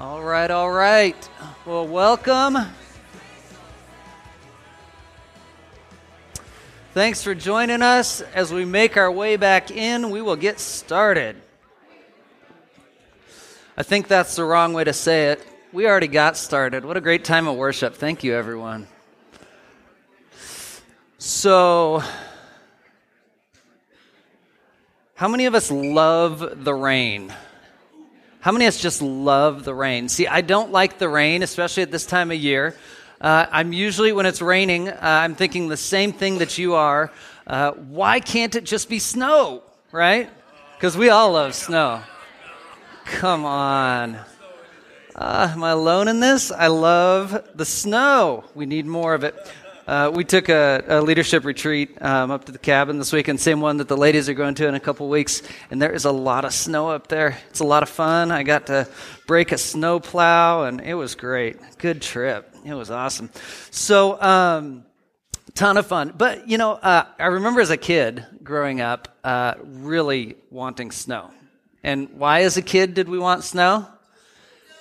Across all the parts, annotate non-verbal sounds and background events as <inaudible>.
All right, all right. Well, welcome. Thanks for joining us. As we make our way back in, we will get started. I think that's the wrong way to say it. We already got started. What a great time of worship. Thank you, everyone. So, how many of us love the rain? How many of us just love the rain? See, I don't like the rain, especially at this time of year. Uh, I'm usually, when it's raining, uh, I'm thinking the same thing that you are. Uh, why can't it just be snow, right? Because we all love snow. Come on. Uh, am I alone in this? I love the snow. We need more of it. Uh, we took a, a leadership retreat um, up to the cabin this weekend, same one that the ladies are going to in a couple weeks, and there is a lot of snow up there. It's a lot of fun. I got to break a snow plow, and it was great. Good trip. It was awesome. So, um, ton of fun. But you know, uh, I remember as a kid growing up, uh, really wanting snow. And why, as a kid, did we want snow?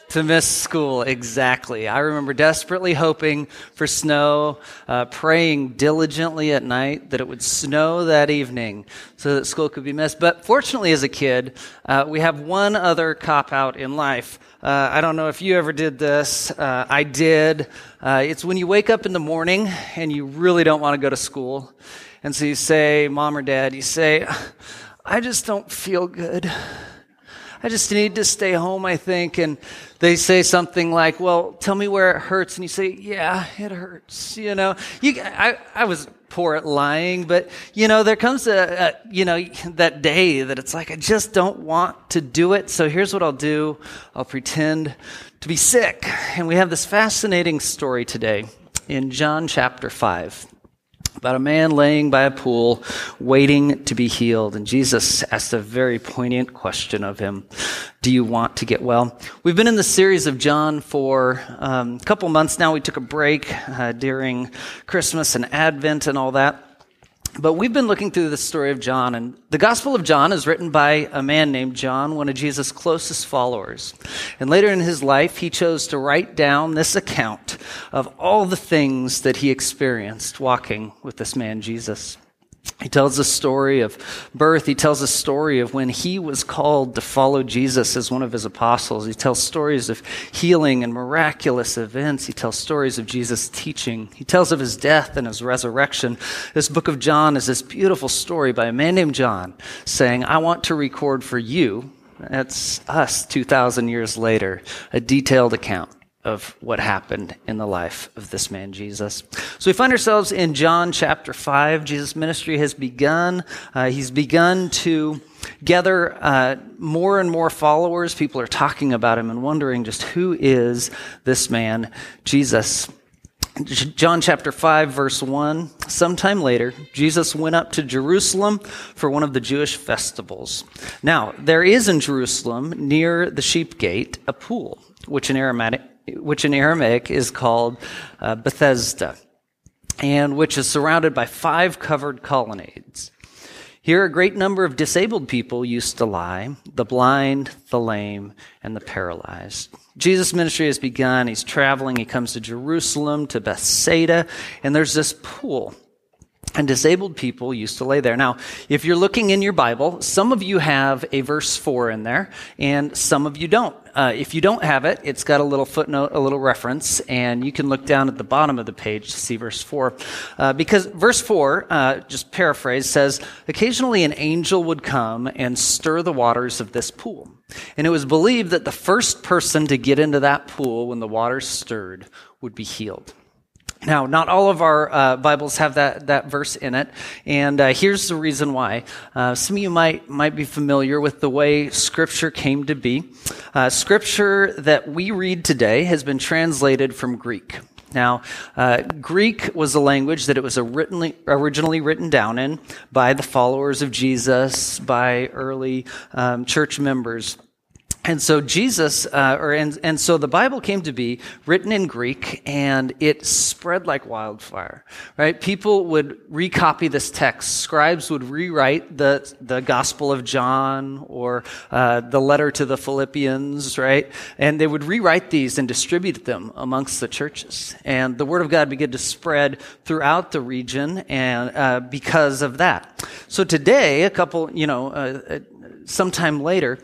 To miss school, exactly. I remember desperately hoping for snow, uh, praying diligently at night that it would snow that evening so that school could be missed. But fortunately, as a kid, uh, we have one other cop out in life. Uh, I don't know if you ever did this. Uh, I did. Uh, it's when you wake up in the morning and you really don't want to go to school. And so you say, Mom or Dad, you say, I just don't feel good. I just need to stay home, I think. And they say something like, well, tell me where it hurts. And you say, yeah, it hurts. You know, you, I, I was poor at lying, but you know, there comes a, a, you know, that day that it's like, I just don't want to do it. So here's what I'll do. I'll pretend to be sick. And we have this fascinating story today in John chapter 5 about a man laying by a pool waiting to be healed. And Jesus asked a very poignant question of him Do you want to get well? We've been in the series of John for um, a couple months now. We took a break uh, during Christmas and Advent and all that. But we've been looking through the story of John, and the Gospel of John is written by a man named John, one of Jesus' closest followers. And later in his life, he chose to write down this account of all the things that he experienced walking with this man, Jesus. He tells a story of birth. He tells a story of when he was called to follow Jesus as one of his apostles. He tells stories of healing and miraculous events. He tells stories of Jesus' teaching. He tells of his death and his resurrection. This book of John is this beautiful story by a man named John saying, I want to record for you, that's us 2,000 years later, a detailed account of what happened in the life of this man, Jesus. So we find ourselves in John chapter 5. Jesus' ministry has begun. Uh, he's begun to gather uh, more and more followers. People are talking about him and wondering just who is this man, Jesus. John chapter 5, verse 1. Sometime later, Jesus went up to Jerusalem for one of the Jewish festivals. Now, there is in Jerusalem, near the sheep gate, a pool, which in Aramaic, which in Aramaic is called uh, Bethesda, and which is surrounded by five covered colonnades. Here, a great number of disabled people used to lie the blind, the lame, and the paralyzed. Jesus' ministry has begun. He's traveling. He comes to Jerusalem, to Bethsaida, and there's this pool and disabled people used to lay there. Now, if you're looking in your Bible, some of you have a verse 4 in there, and some of you don't. Uh, if you don't have it, it's got a little footnote, a little reference, and you can look down at the bottom of the page to see verse 4. Uh, because verse 4, uh, just paraphrase, says, Occasionally an angel would come and stir the waters of this pool. And it was believed that the first person to get into that pool when the waters stirred would be healed. Now, not all of our uh, Bibles have that, that verse in it, and uh, here's the reason why. Uh, some of you might might be familiar with the way Scripture came to be. Uh, scripture that we read today has been translated from Greek. Now, uh, Greek was a language that it was originally, originally written down in by the followers of Jesus, by early um, church members. And so Jesus, uh, or and, and so the Bible came to be written in Greek, and it spread like wildfire. Right? People would recopy this text. Scribes would rewrite the the Gospel of John or uh, the letter to the Philippians, right? And they would rewrite these and distribute them amongst the churches. And the Word of God began to spread throughout the region, and uh, because of that. So today, a couple, you know, uh, uh, sometime later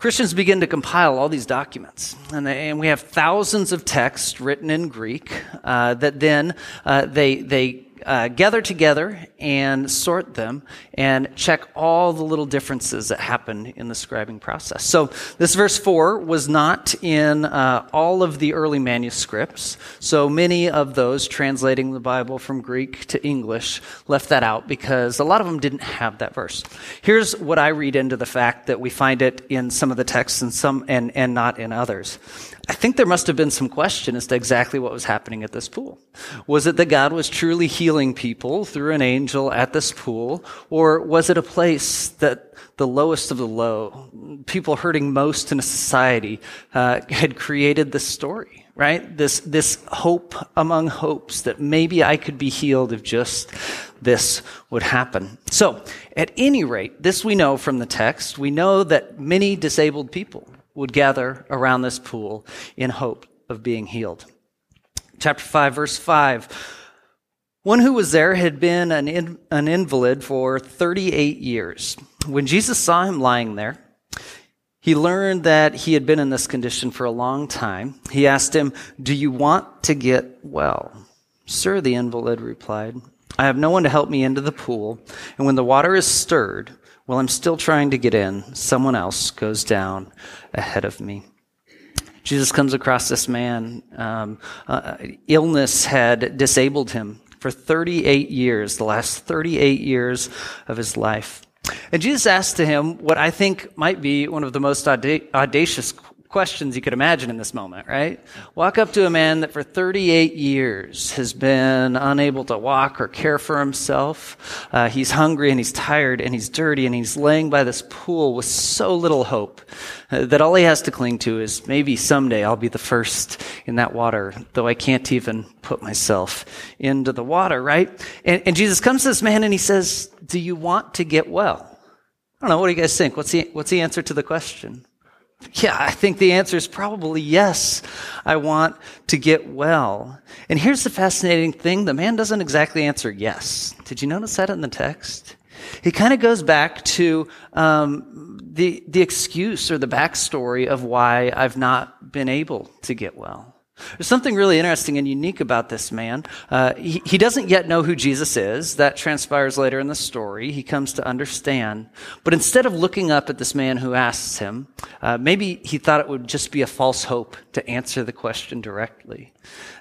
Christians begin to compile all these documents, and, they, and we have thousands of texts written in Greek uh, that then uh, they they uh, gather together and sort them and check all the little differences that happen in the scribing process. So this verse 4 was not in uh, all of the early manuscripts. So many of those translating the Bible from Greek to English left that out because a lot of them didn't have that verse. Here's what I read into the fact that we find it in some of the texts and some and, and not in others. I think there must have been some question as to exactly what was happening at this pool. Was it that God was truly healing people through an angel at this pool, or was it a place that the lowest of the low, people hurting most in a society, uh, had created this story? Right? This, this hope among hopes that maybe I could be healed if just this would happen. So, at any rate, this we know from the text. We know that many disabled people would gather around this pool in hope of being healed. Chapter 5, verse 5. One who was there had been an, in, an invalid for 38 years. When Jesus saw him lying there, he learned that he had been in this condition for a long time. He asked him, Do you want to get well? Sir, the invalid replied, I have no one to help me into the pool, and when the water is stirred, while I'm still trying to get in, someone else goes down ahead of me. Jesus comes across this man. Um, uh, illness had disabled him for 38 years, the last 38 years of his life. And Jesus asked to him what I think might be one of the most audacious questions you could imagine in this moment, right? Walk up to a man that for 38 years has been unable to walk or care for himself. Uh, he's hungry and he's tired and he's dirty and he's laying by this pool with so little hope uh, that all he has to cling to is maybe someday I'll be the first in that water, though I can't even put myself into the water, right? And, and Jesus comes to this man and he says, Do you want to get well? I don't know. What do you guys think? What's the, what's the answer to the question? Yeah, I think the answer is probably yes. I want to get well. And here's the fascinating thing. The man doesn't exactly answer yes. Did you notice that in the text? He kind of goes back to um, the, the excuse or the backstory of why I've not been able to get well. There's something really interesting and unique about this man. Uh, he, he doesn't yet know who Jesus is. That transpires later in the story. He comes to understand. But instead of looking up at this man who asks him, uh, maybe he thought it would just be a false hope to answer the question directly.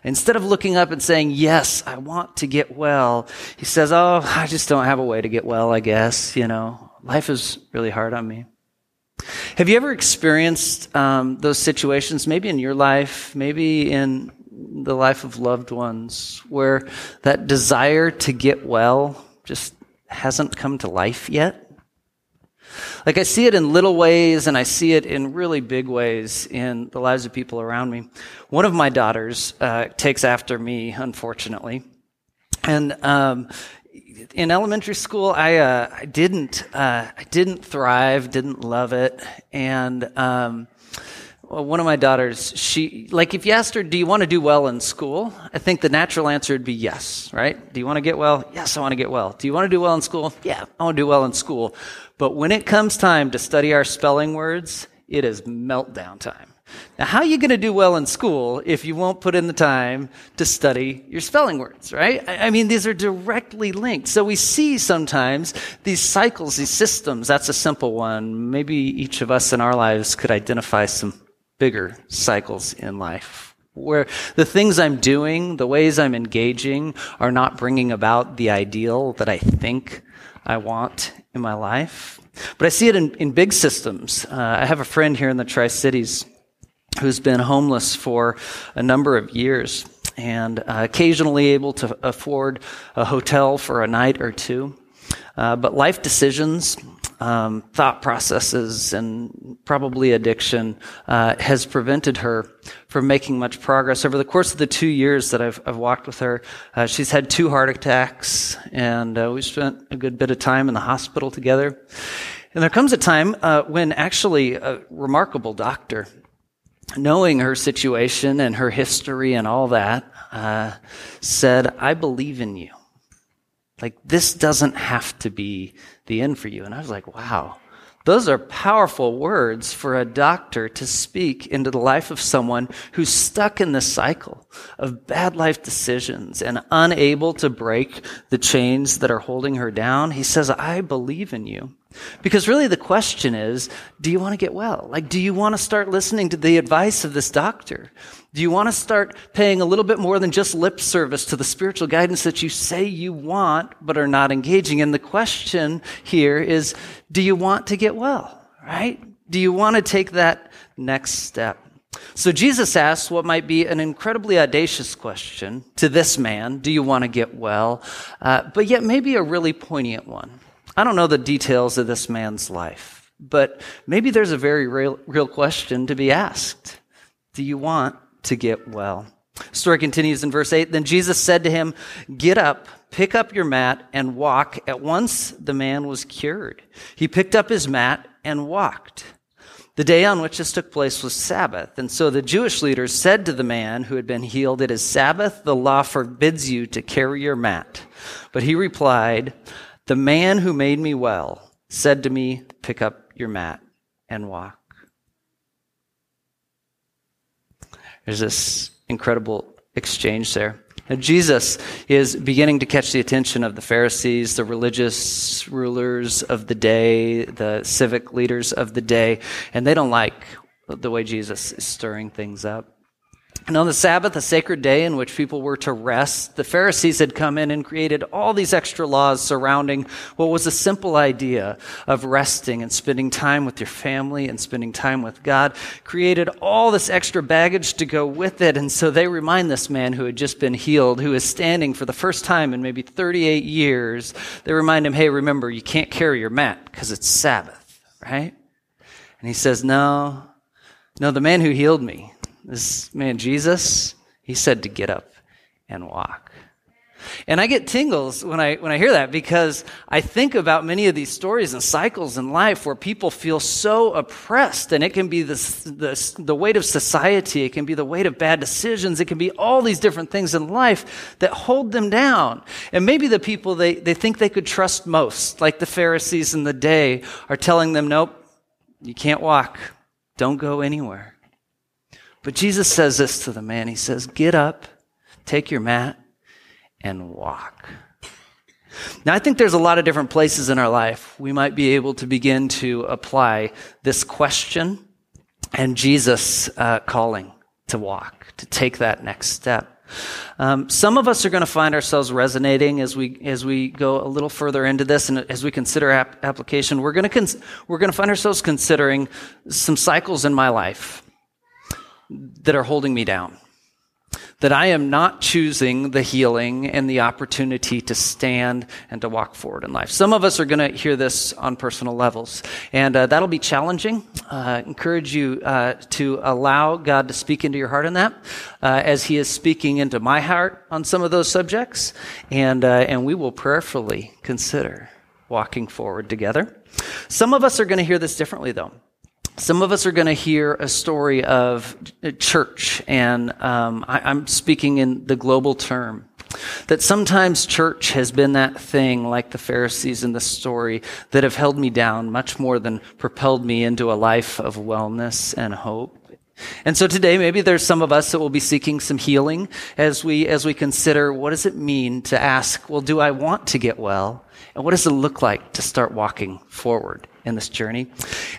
Instead of looking up and saying, Yes, I want to get well, he says, Oh, I just don't have a way to get well, I guess. You know, life is really hard on me. Have you ever experienced um, those situations, maybe in your life, maybe in the life of loved ones, where that desire to get well just hasn't come to life yet? Like I see it in little ways and I see it in really big ways in the lives of people around me. One of my daughters uh, takes after me, unfortunately. And um, in elementary school, I, uh, I didn't, uh, I didn't thrive, didn't love it, and um, one of my daughters, she like if you asked her, "Do you want to do well in school?" I think the natural answer would be yes, right? Do you want to get well? Yes, I want to get well. Do you want to do well in school? Yeah, I want to do well in school. But when it comes time to study our spelling words, it is meltdown time. Now, how are you going to do well in school if you won't put in the time to study your spelling words, right? I mean, these are directly linked. So we see sometimes these cycles, these systems. That's a simple one. Maybe each of us in our lives could identify some bigger cycles in life where the things I'm doing, the ways I'm engaging are not bringing about the ideal that I think I want in my life. But I see it in, in big systems. Uh, I have a friend here in the Tri Cities who's been homeless for a number of years and uh, occasionally able to afford a hotel for a night or two. Uh, but life decisions um, thought processes and probably addiction uh, has prevented her from making much progress. Over the course of the two years that I've, I've walked with her, uh, she's had two heart attacks, and uh, we spent a good bit of time in the hospital together. And there comes a time uh, when actually a remarkable doctor, knowing her situation and her history and all that, uh, said, I believe in you. Like, this doesn't have to be the end for you. And I was like, wow. Those are powerful words for a doctor to speak into the life of someone who's stuck in the cycle of bad life decisions and unable to break the chains that are holding her down. He says, I believe in you. Because really the question is, do you want to get well? Like, do you want to start listening to the advice of this doctor? Do you want to start paying a little bit more than just lip service to the spiritual guidance that you say you want, but are not engaging? And the question here is, do you want to get well? Right? Do you want to take that next step? So Jesus asks what might be an incredibly audacious question to this man. Do you want to get well? Uh, but yet maybe a really poignant one. I don't know the details of this man's life, but maybe there's a very real, real question to be asked. Do you want to get well. story continues in verse 8. Then Jesus said to him, Get up, pick up your mat, and walk. At once the man was cured. He picked up his mat and walked. The day on which this took place was Sabbath. And so the Jewish leaders said to the man who had been healed, It is Sabbath. The law forbids you to carry your mat. But he replied, The man who made me well said to me, Pick up your mat and walk. There's this incredible exchange there. Now, Jesus is beginning to catch the attention of the Pharisees, the religious rulers of the day, the civic leaders of the day, and they don't like the way Jesus is stirring things up. And on the Sabbath, a sacred day in which people were to rest, the Pharisees had come in and created all these extra laws surrounding what was a simple idea of resting and spending time with your family and spending time with God, created all this extra baggage to go with it. And so they remind this man who had just been healed, who is standing for the first time in maybe 38 years, they remind him, hey, remember, you can't carry your mat because it's Sabbath, right? And he says, no, no, the man who healed me, this man, Jesus, he said to get up and walk. And I get tingles when I, when I hear that because I think about many of these stories and cycles in life where people feel so oppressed and it can be this, the weight of society. It can be the weight of bad decisions. It can be all these different things in life that hold them down. And maybe the people they, they think they could trust most, like the Pharisees in the day, are telling them, nope, you can't walk. Don't go anywhere. But Jesus says this to the man. He says, Get up, take your mat, and walk. Now, I think there's a lot of different places in our life we might be able to begin to apply this question and Jesus uh, calling to walk, to take that next step. Um, some of us are going to find ourselves resonating as we as we go a little further into this, and as we consider ap- application. We're going to cons- we're going to find ourselves considering some cycles in my life that are holding me down. That I am not choosing the healing and the opportunity to stand and to walk forward in life. Some of us are going to hear this on personal levels, and uh, that'll be challenging. Uh, encourage you uh, to allow God to speak into your heart in that, uh, as He is speaking into my heart on some of those subjects, and uh, and we will prayerfully consider walking forward together. Some of us are going to hear this differently, though. Some of us are going to hear a story of church, and um, I, am speaking in the global term. That sometimes church has been that thing, like the Pharisees in the story, that have held me down much more than propelled me into a life of wellness and hope. And so today, maybe there's some of us that will be seeking some healing as we, as we consider what does it mean to ask, well, do I want to get well? And what does it look like to start walking forward? In this journey.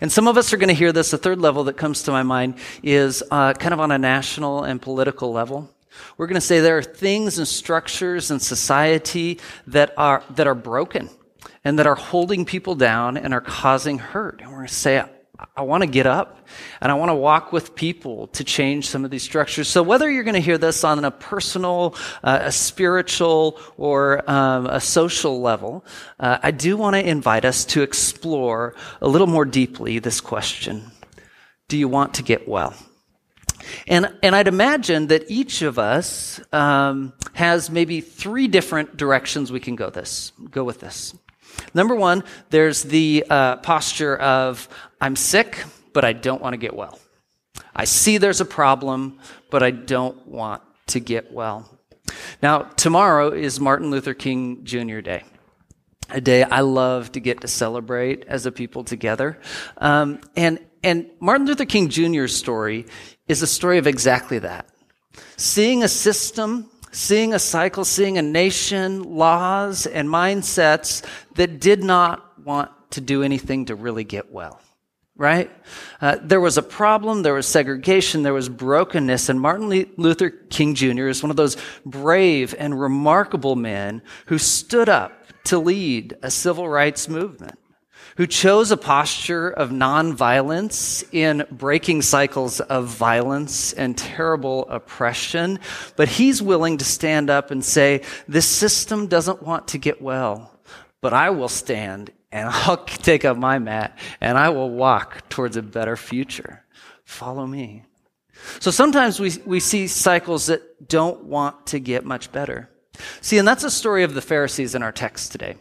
And some of us are going to hear this. The third level that comes to my mind is uh, kind of on a national and political level. We're going to say there are things and structures in society that are, that are broken and that are holding people down and are causing hurt. And we're going to say, I want to get up and I want to walk with people to change some of these structures. So whether you're going to hear this on a personal, uh, a spiritual, or um, a social level, uh, I do want to invite us to explore a little more deeply this question. Do you want to get well? And, and I'd imagine that each of us um, has maybe three different directions we can go this, go with this. Number one, there's the uh, posture of I'm sick, but I don't want to get well. I see there's a problem, but I don't want to get well. Now, tomorrow is Martin Luther King Jr. Day, a day I love to get to celebrate as a people together. Um, and and Martin Luther King Jr.'s story is a story of exactly that. Seeing a system, seeing a cycle, seeing a nation, laws, and mindsets that did not want to do anything to really get well right? Uh, there was a problem, there was segregation, there was brokenness, and Martin Luther King Jr. is one of those brave and remarkable men who stood up to lead a civil rights movement who chose a posture of nonviolence in breaking cycles of violence and terrible oppression. But he's willing to stand up and say, this system doesn't want to get well, but I will stand and <laughs> I'll take up my mat and I will walk towards a better future. Follow me. So sometimes we, we see cycles that don't want to get much better. See, and that's a story of the Pharisees in our text today.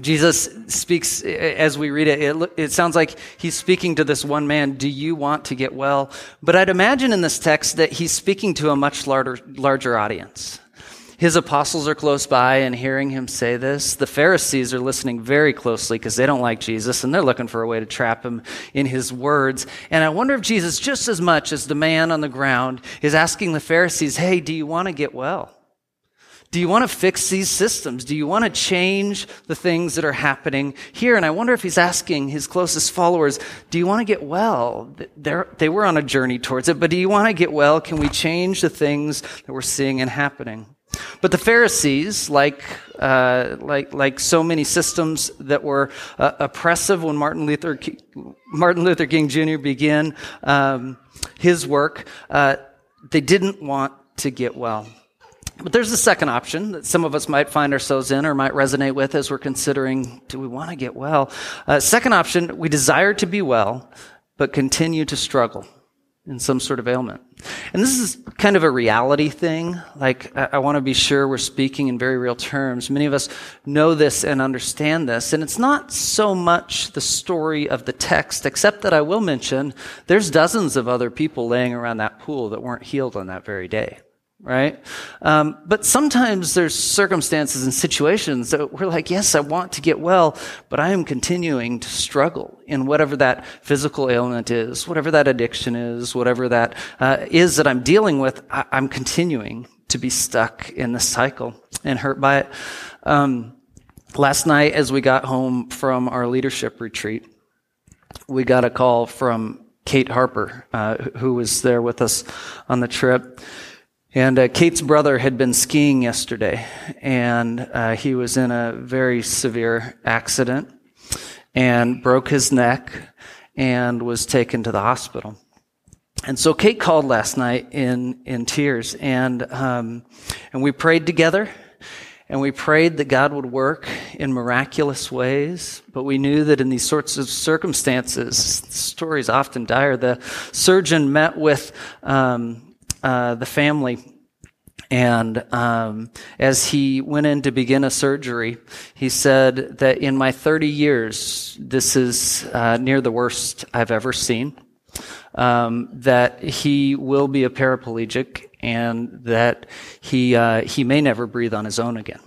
Jesus speaks, as we read it, it, it, sounds like he's speaking to this one man, do you want to get well? But I'd imagine in this text that he's speaking to a much larger, larger audience. His apostles are close by and hearing him say this. The Pharisees are listening very closely because they don't like Jesus and they're looking for a way to trap him in his words. And I wonder if Jesus, just as much as the man on the ground, is asking the Pharisees, hey, do you want to get well? Do you want to fix these systems? Do you want to change the things that are happening here? And I wonder if he's asking his closest followers, do you want to get well? They're, they were on a journey towards it, but do you want to get well? Can we change the things that we're seeing and happening? But the Pharisees, like, uh, like, like so many systems that were uh, oppressive when Martin Luther, Martin Luther King Jr. began um, his work, uh, they didn't want to get well. But there's a second option that some of us might find ourselves in or might resonate with as we're considering do we want to get well? Uh, second option, we desire to be well, but continue to struggle in some sort of ailment. And this is kind of a reality thing. Like, I, I want to be sure we're speaking in very real terms. Many of us know this and understand this. And it's not so much the story of the text, except that I will mention there's dozens of other people laying around that pool that weren't healed on that very day right? Um, but sometimes there's circumstances and situations that we're like, yes, I want to get well, but I am continuing to struggle in whatever that physical ailment is, whatever that addiction is, whatever that uh, is that I'm dealing with. I- am continuing to be stuck in the cycle and hurt by it. Um, last night, as we got home from our leadership retreat, we got a call from Kate Harper, uh, who was there with us on the trip. And uh, Kate's brother had been skiing yesterday, and uh, he was in a very severe accident and broke his neck and was taken to the hospital. And so Kate called last night in in tears, and um, and we prayed together, and we prayed that God would work in miraculous ways. But we knew that in these sorts of circumstances, is often dire. The surgeon met with. Um, uh, the family. And um, as he went in to begin a surgery, he said that in my 30 years, this is uh, near the worst I've ever seen. Um, that he will be a paraplegic and that he uh, he may never breathe on his own again.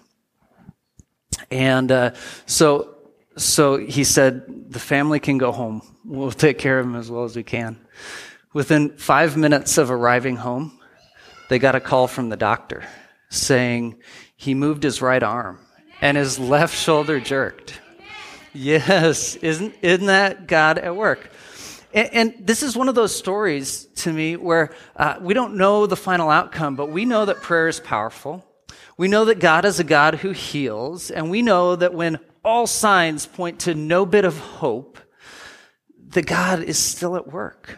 And uh, so so he said the family can go home. We'll take care of him as well as we can. Within five minutes of arriving home, they got a call from the doctor saying he moved his right arm and his left shoulder jerked. Yes, isn't, isn't that God at work? And, and this is one of those stories to me where uh, we don't know the final outcome, but we know that prayer is powerful. We know that God is a God who heals, and we know that when all signs point to no bit of hope, that God is still at work.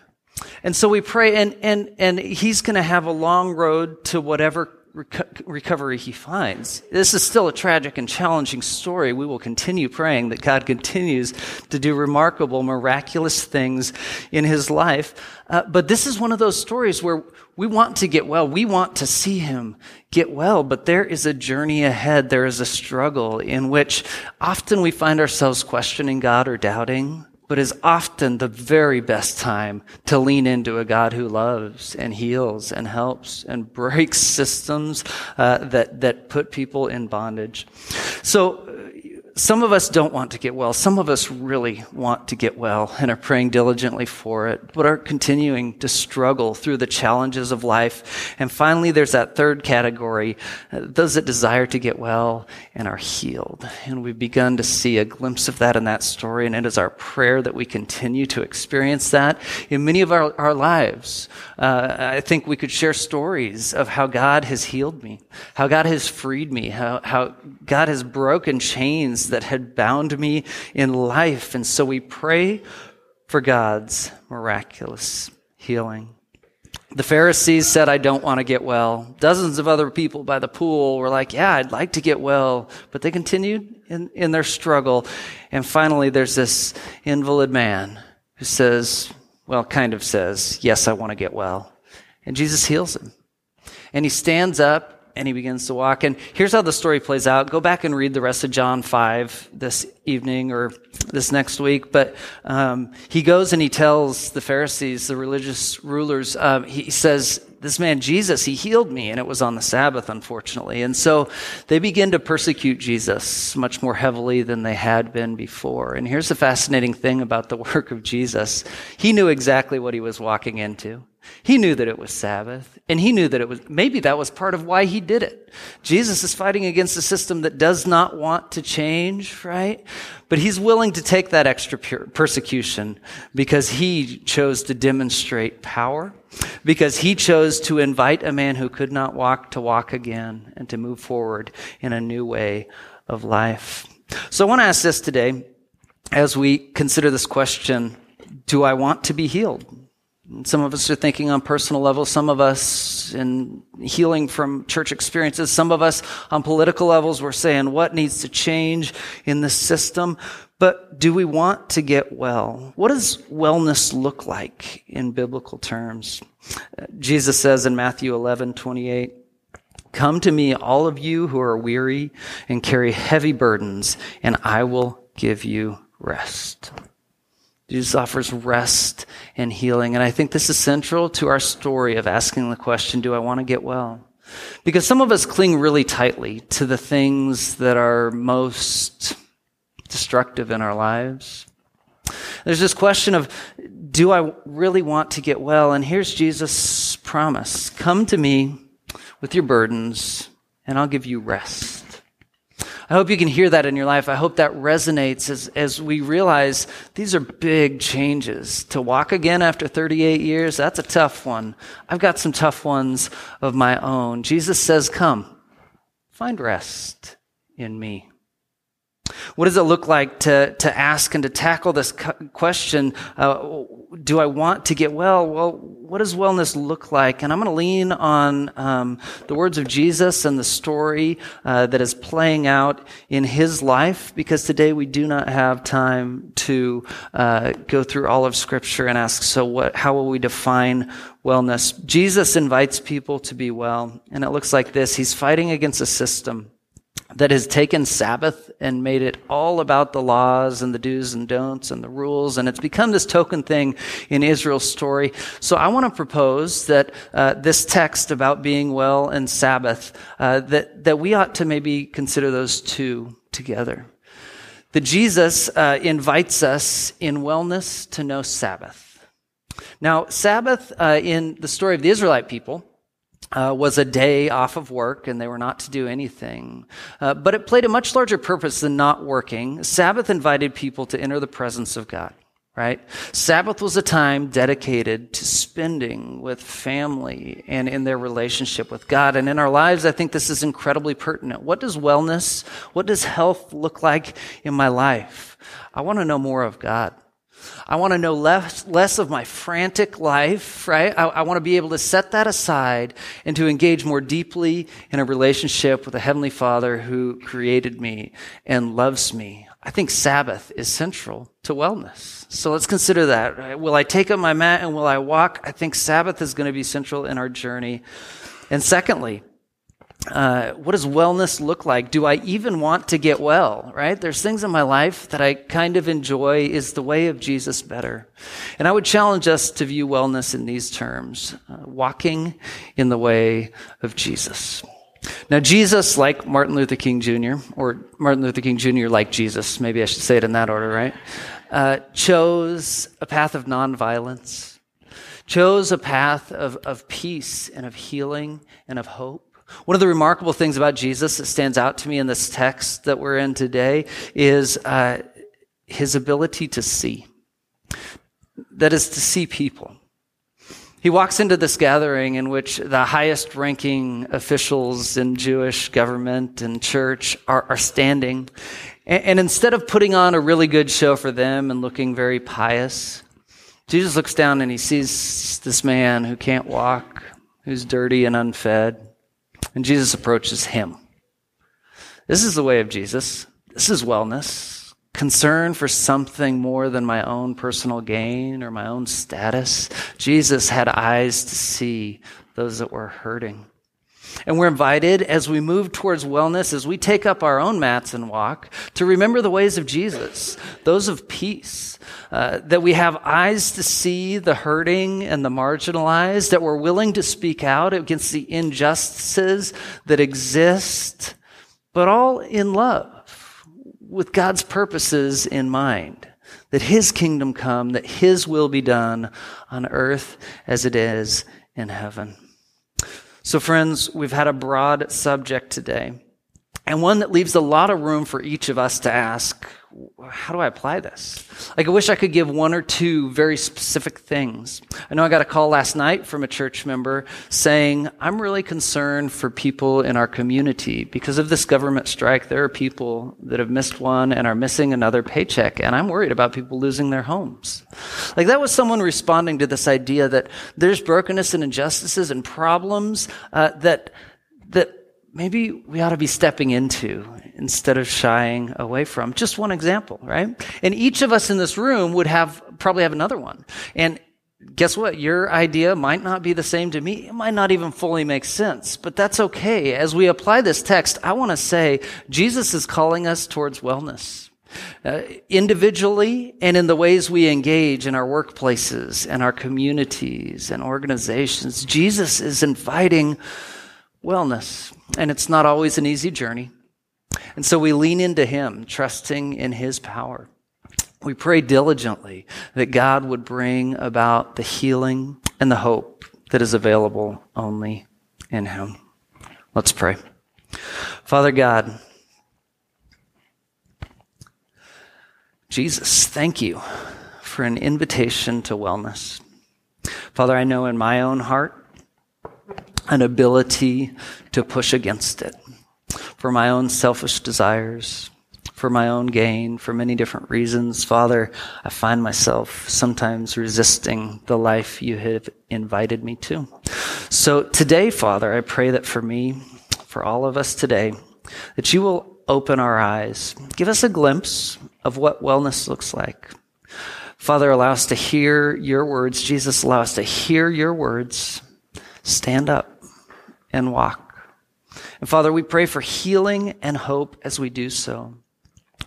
And so we pray, and, and, and he's going to have a long road to whatever reco- recovery he finds. This is still a tragic and challenging story. We will continue praying that God continues to do remarkable, miraculous things in his life. Uh, but this is one of those stories where we want to get well. We want to see him get well, but there is a journey ahead. There is a struggle in which often we find ourselves questioning God or doubting but is often the very best time to lean into a God who loves and heals and helps and <laughs> breaks systems uh, that that put people in bondage. So some of us don't want to get well. Some of us really want to get well and are praying diligently for it, but are continuing to struggle through the challenges of life. And finally, there's that third category, uh, those that desire to get well and are healed. And we've begun to see a glimpse of that in that story. And it is our prayer that we continue to experience that in many of our, our lives. Uh, I think we could share stories of how God has healed me, how God has freed me, how, how God has broken chains that had bound me in life. And so we pray for God's miraculous healing. The Pharisees said, I don't want to get well. Dozens of other people by the pool were like, Yeah, I'd like to get well. But they continued in, in their struggle. And finally, there's this invalid man who says, Well, kind of says, Yes, I want to get well. And Jesus heals him. And he stands up and he begins to walk. And here's how the story plays out. Go back and read the rest of John 5 this evening or this next week. But um, he goes and he tells the Pharisees, the religious rulers, um, he says, This man Jesus, he healed me, and it was on the Sabbath, unfortunately. And so they begin to persecute Jesus much more heavily than they had been before. And here's the fascinating thing about the <laughs> work of Jesus he knew exactly what he was walking into. He knew that it was Sabbath, and he knew that it was, maybe that was part of why he did it. Jesus is fighting against a system that does not want to change, right? But he's willing to take that extra persecution because he chose to demonstrate power, because he chose to invite a man who could not walk to walk again and to move forward in a new way of life. So I want to ask this today as we consider this question, do I want to be healed? Some of us are thinking on personal levels, some of us in healing from church experiences, some of us on political levels, we're saying what needs to change in the system. But do we want to get well? What does wellness look like in biblical terms? Jesus says in Matthew 11, 28, Come to me, all of you who are weary and carry heavy burdens, and I will give you rest. Jesus offers rest and healing. And I think this is central to our story of asking the question, do I want to get well? Because some of us cling really tightly to the things that are most destructive in our lives. There's this question of, do I really want to get well? And here's Jesus' promise. Come to me with your burdens and I'll give you rest. I hope you can hear that in your life. I hope that resonates as, as we realize these are big changes. To walk again after 38 years, that's a tough one. I've got some tough ones of my own. Jesus says, Come, find rest in me. What does it look like to, to ask and to tackle this question? Uh, do I want to get well? Well, what does wellness look like? And I'm going to lean on um, the words of Jesus and the story uh, that is playing out in his life because today we do not have time to uh, go through all of Scripture and ask, so what, how will we define wellness? Jesus invites people to be well, and it looks like this. He's fighting against a system that has taken Sabbath and made it all about the laws and the do's and don'ts and the rules, and it's become this token thing in Israel's story. So I want to propose that uh, this text about being well and Sabbath, uh, that that we ought to maybe consider those two together. That Jesus uh, invites us in wellness to know Sabbath. Now, Sabbath uh, in the story of the Israelite people uh, was a day off of work and they were not to do anything. Uh, but it played a much larger purpose than not working. Sabbath invited people to enter the presence of God, right? Sabbath was a time dedicated to spending with family and in their relationship with God. And in our lives, I think this is incredibly pertinent. What does wellness, what does health look like in my life? I want to know more of God. I want to know less, less of my frantic life, right? I, I want to be able to set that aside and to engage more deeply in a relationship with a Heavenly Father who created me and loves me. I think Sabbath is central to wellness. So let's consider that. Will I take up my mat and will I walk? I think Sabbath is going to be central in our journey. And secondly, uh, what does wellness look like? Do I even want to get well? Right? There's things in my life that I kind of enjoy. Is the way of Jesus better? And I would challenge us to view wellness in these terms uh, walking in the way of Jesus. Now, Jesus, like Martin Luther King Jr., or Martin Luther King Jr., like Jesus, maybe I should say it in that order, right? Uh, chose a path of nonviolence, chose a path of, of peace and of healing and of hope. One of the remarkable things about Jesus that stands out to me in this text that we're in today is uh, his ability to see. That is, to see people. He walks into this gathering in which the highest ranking officials in Jewish government and church are, are standing. And, and instead of putting on a really good show for them and looking very pious, Jesus looks down and he sees this man who can't walk, who's dirty and unfed. And Jesus approaches him. This is the way of Jesus. This is wellness concern for something more than my own personal gain or my own status. Jesus had eyes to see those that were hurting. And we're invited as we move towards wellness, as we take up our own mats and walk, to remember the ways of Jesus, those of peace, uh, that we have eyes to see the hurting and the marginalized, that we're willing to speak out against the injustices that exist, but all in love with God's purposes in mind. That His kingdom come, that His will be done on earth as it is in heaven. So, friends, we've had a broad subject today, and one that leaves a lot of room for each of us to ask how do I apply this? Like, I wish I could give one or two very specific things. I know I got a call last night from a church member saying, I'm really concerned for people in our community. Because of this government strike, there are people that have missed one and are missing another paycheck, and I'm worried about people losing their homes. Like, that was someone responding to this idea that there's brokenness and injustices and problems uh, that, that maybe we ought to be stepping into instead of shying away from. Just one example, right? And each of us in this room would have probably have another one. And guess what? Your idea might not be the same to me. It might not even fully make sense, but that's okay. As we apply this text, I want to say Jesus is calling us towards wellness. Uh, individually and in the ways we engage in our workplaces and our communities and organizations, Jesus is inviting wellness. And it's not always an easy journey. And so we lean into Him, trusting in His power. We pray diligently that God would bring about the healing and the hope that is available only in Him. Let's pray. Father God, Jesus, thank you for an invitation to wellness. Father, I know in my own heart an ability to push against it for my own selfish desires, for my own gain, for many different reasons. Father, I find myself sometimes resisting the life you have invited me to. So today, Father, I pray that for me, for all of us today, that you will open our eyes, give us a glimpse of what wellness looks like. Father, allow us to hear your words. Jesus, allow us to hear your words. Stand up and walk. And Father, we pray for healing and hope as we do so.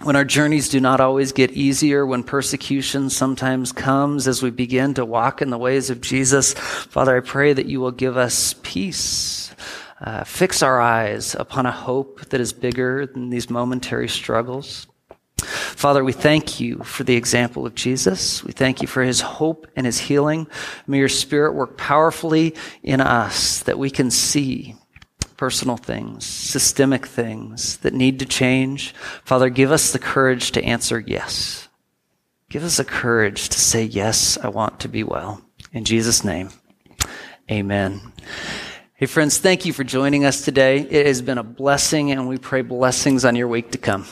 When our journeys do not always get easier, when persecution sometimes comes as we begin to walk in the ways of Jesus, Father, I pray that you will give us peace. Uh, fix our eyes upon a hope that is bigger than these momentary struggles. Father, we thank you for the example of Jesus. We thank you for his hope and his healing. May your spirit work powerfully in us that we can see personal things, systemic things that need to change. Father, give us the courage to answer yes. Give us the courage to say, yes, I want to be well. In Jesus' name, amen. Hey, friends, thank you for joining us today. It has been a blessing, and we pray blessings on your week to come.